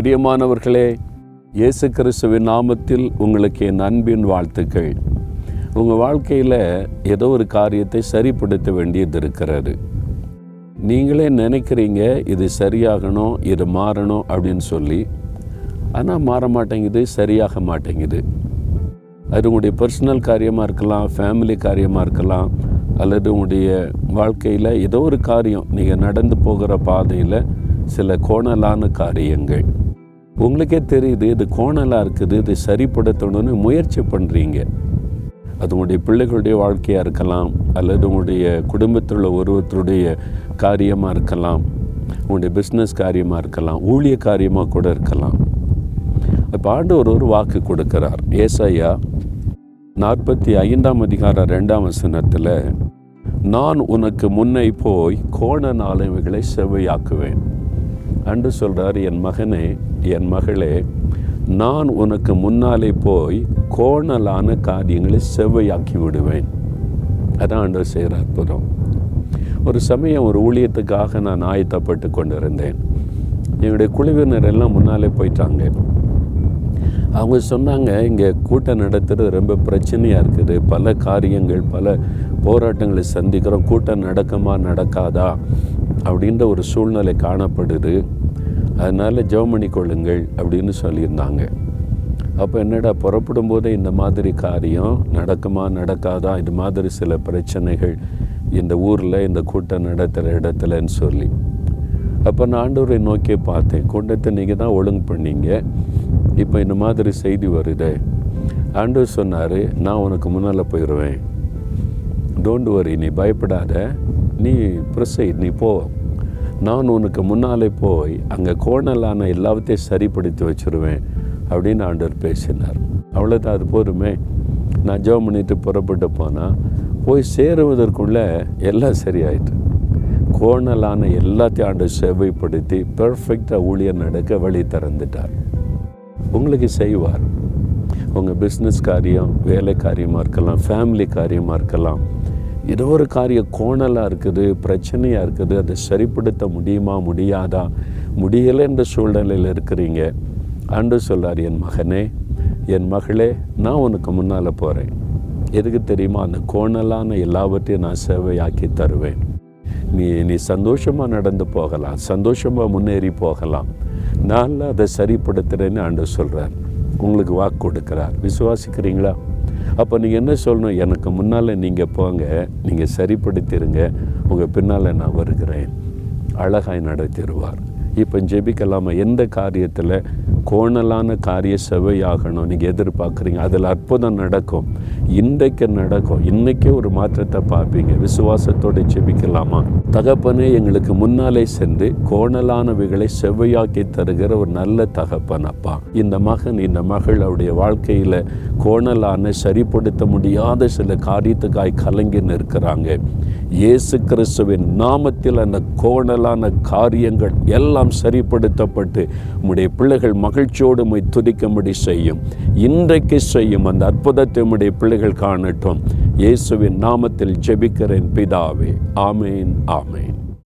பிரியமானவர்களே இயேசு கிறிஸ்துவின் நாமத்தில் உங்களுக்கு என் அன்பின் வாழ்த்துக்கள். உங்கள் வாழ்க்கையில் ஏதோ ஒரு காரியத்தை சரிப்படுத்த வேண்டியது இருக்கிறாரு நீங்களே நினைக்கிறீங்க இது சரியாகணும் இது மாறணும் அப்படின்னு சொல்லி. ஆனால் மாற மாட்டேங்குது சரியாக மாட்டேங்குது. அது உங்களுடைய பர்சனல் காரியமாக இருக்கலாம் ஃபேமிலி காரியமாக இருக்கலாம் அல்லது உங்களுடைய வாழ்க்கையில் ஏதோ ஒரு காரியம் நீங்கள் நடந்து போகிற பாதையில் சில கோணலான காரியங்கள். உங்களுக்கே தெரியுது இது கோணலாக இருக்குது இது சரிப்படுத்தணும்னு முயற்சி பண்ணுறீங்க அது உங்களுடைய பிள்ளைகளுடைய வாழ்க்கையாக இருக்கலாம் அல்லது உங்களுடைய குடும்பத்தில் உள்ள ஒருவருடைய காரியமாக இருக்கலாம் உங்களுடைய பிஸ்னஸ் காரியமாக இருக்கலாம் ஊழிய காரியமாக கூட இருக்கலாம். இப்போ ஆண்டவர் ஒரு வாக்கு கொடுக்கிறார். ஏசையா நாற்பத்தி ஐந்தாம் அதிகார ரெண்டாம் வசனத்தில் நான் உனக்கு முன்னை போய் கோண நாளவைகளை செவ்வையாக்குவேன். அன்று சொல்கிறார் என் மகனே என் மகளே நான் உனக்கு முன்னாலே போய் கோணலான காரியங்களை செவ்வையாக்கி விடுவேன். அதான் ஆண்டவர் செய்கிற அற்புதம். ஒரு சமயம் ஒரு ஊழியத்துக்காக நான் ஆயத்தப்பட்டு கொண்டிருந்தேன். என்னுடைய குழுவினர் எல்லாம் முன்னாலே போயிட்டாங்க. அவங்க சொன்னாங்க இங்கே கூட்டம் நடத்துகிறது ரொம்ப பிரச்சனையாக இருக்குது. பல காரியங்கள் பல போராட்டங்களை சந்திக்கிறோம். கூட்டம் நடக்குமா நடக்காதா? அப்படின்ற ஒரு சூழ்நிலை காணப்படுது. அதனால் ஜெபம் கொள்ளுங்கள் அப்படின்னு சொல்லியிருந்தாங்க. அப்போ என்னடா புறப்படும் போதே இந்த மாதிரி காரியம் நடக்குமா நடக்காதா? இது மாதிரி சில பிரச்சனைகள் இந்த ஊரில் இந்த கூட்டம் நடத்துகிற இடத்துலன்னு சொல்லி. அப்போ நான் ஆண்டவரை நோக்கி பார்த்தேன். கூட்டத்தை நீங்கள் தான் ஒழுங்கு பண்ணீங்க. இப்போ இந்த மாதிரி செய்தி வருது. ஆண்டவர் சொன்னார் நான் உனக்கு முன்னால் போயிடுவேன் டோன்ட் வரி நீ பயப்படாத. நீ ப்ரொசைட் நீ போ. நான் உனக்கு முன்னாலே போய் அங்கே கோணலான எல்லாத்தையும் சரிப்படுத்தி வச்சுருவேன் அப்படின்னு ஆண்டவர் பேசினார். அவ்வளோதான் அது போதுமே. நான் ஜெபம் பண்ணிட்டு புறப்பட்டு போனால் போய் சேருவதற்குள்ளே எல்லாம் சரியாயிட்டு கோணலான எல்லாத்தையும் ஆண்டு சேவைப்படுத்தி பெர்ஃபெக்டாக ஊழியர் நடக்க வழி திறந்துட்டார். உங்களுக்கு செய்வார். உங்கள் பிஸ்னஸ் காரியம் வேலை காரியமாக இருக்கலாம் ஃபேமிலி காரியமாக இருக்கலாம். ஏதோ ஒரு காரியம் கோணலாக இருக்குது பிரச்சனையாக இருக்குது அதை சரிப்படுத்த முடியுமா முடியாதா? முடியலை என்ற சூழ்நிலையில் இருக்கிறீங்க. ஆண்டு சொல்கிறார் என் மகனே என் மகளே நான் உனக்கு முன்னால் போகிறேன் எதுக்கு தெரியுமா? அந்த கோணலான எல்லாவற்றையும் நான் சேவையாக்கி தருவேன். நீ நீ சந்தோஷமாக நடந்து போகலாம். சந்தோஷமாக முன்னேறி போகலாம். நான் அதை சரிப்படுத்துகிறேன்னு ஆண்டு சொல்கிறார் உங்களுக்கு வாக்கு கொடுக்குறார். விசுவாசிக்கிறீங்களா? அப்போ நீங்கள் என்ன சொல்லணும்? எனக்கு முன்னால் நீங்கள் போங்க நீங்கள் சரிப்படுத்திடுங்க உங்கள் பின்னால் நான் வருகிறேன். அழகாய் நடத்திடுவார். இப்போ ஜெபிக்கலாமா? எந்த காரியத்தில் கோணலான காரிய செவையாகணும் நீங்கள் எதிர்பார்க்குறீங்க? அதில் அற்புதம் நடக்கும். இன்றைக்கு நடக்கும். இன்றைக்கே ஒரு மாற்றத்தை பார்ப்பீங்க. விசுவாசத்தோடு ஜெபிக்கலாமா? தகப்பனே எங்களுக்கு முன்னாலே சென்று கோணலானவைகளை செவ்வையாக்கி தருகிற ஒரு நல்ல தகப்பன் அப்பா. இந்த மகன் இந்த மகள் அவருடைய வாழ்க்கையில் கோணலான சரிப்படுத்த முடியாத சில காரியத்துக்காய் கலங்கி நிற்கிறாங்க. இயேசு கிறிஸ்துவின் நாமத்தில் அந்த கோணலான காரியங்கள் எல்லாம் சரிப்படுத்தப்பட்டு உம்முடைய பிள்ளைகள் மகிழ்ச்சியோடு உம்மை துதிக்கும்படி செய்யும். இன்றைக்கு செய்யும் அந்த அற்புதத்தை உம்முடைய பிள்ளைகள் காணட்டும். இயேசுவின் நாமத்தில் ஜெபிக்கிறேன் பிதாவே. ஆமேன் ஆமேன்.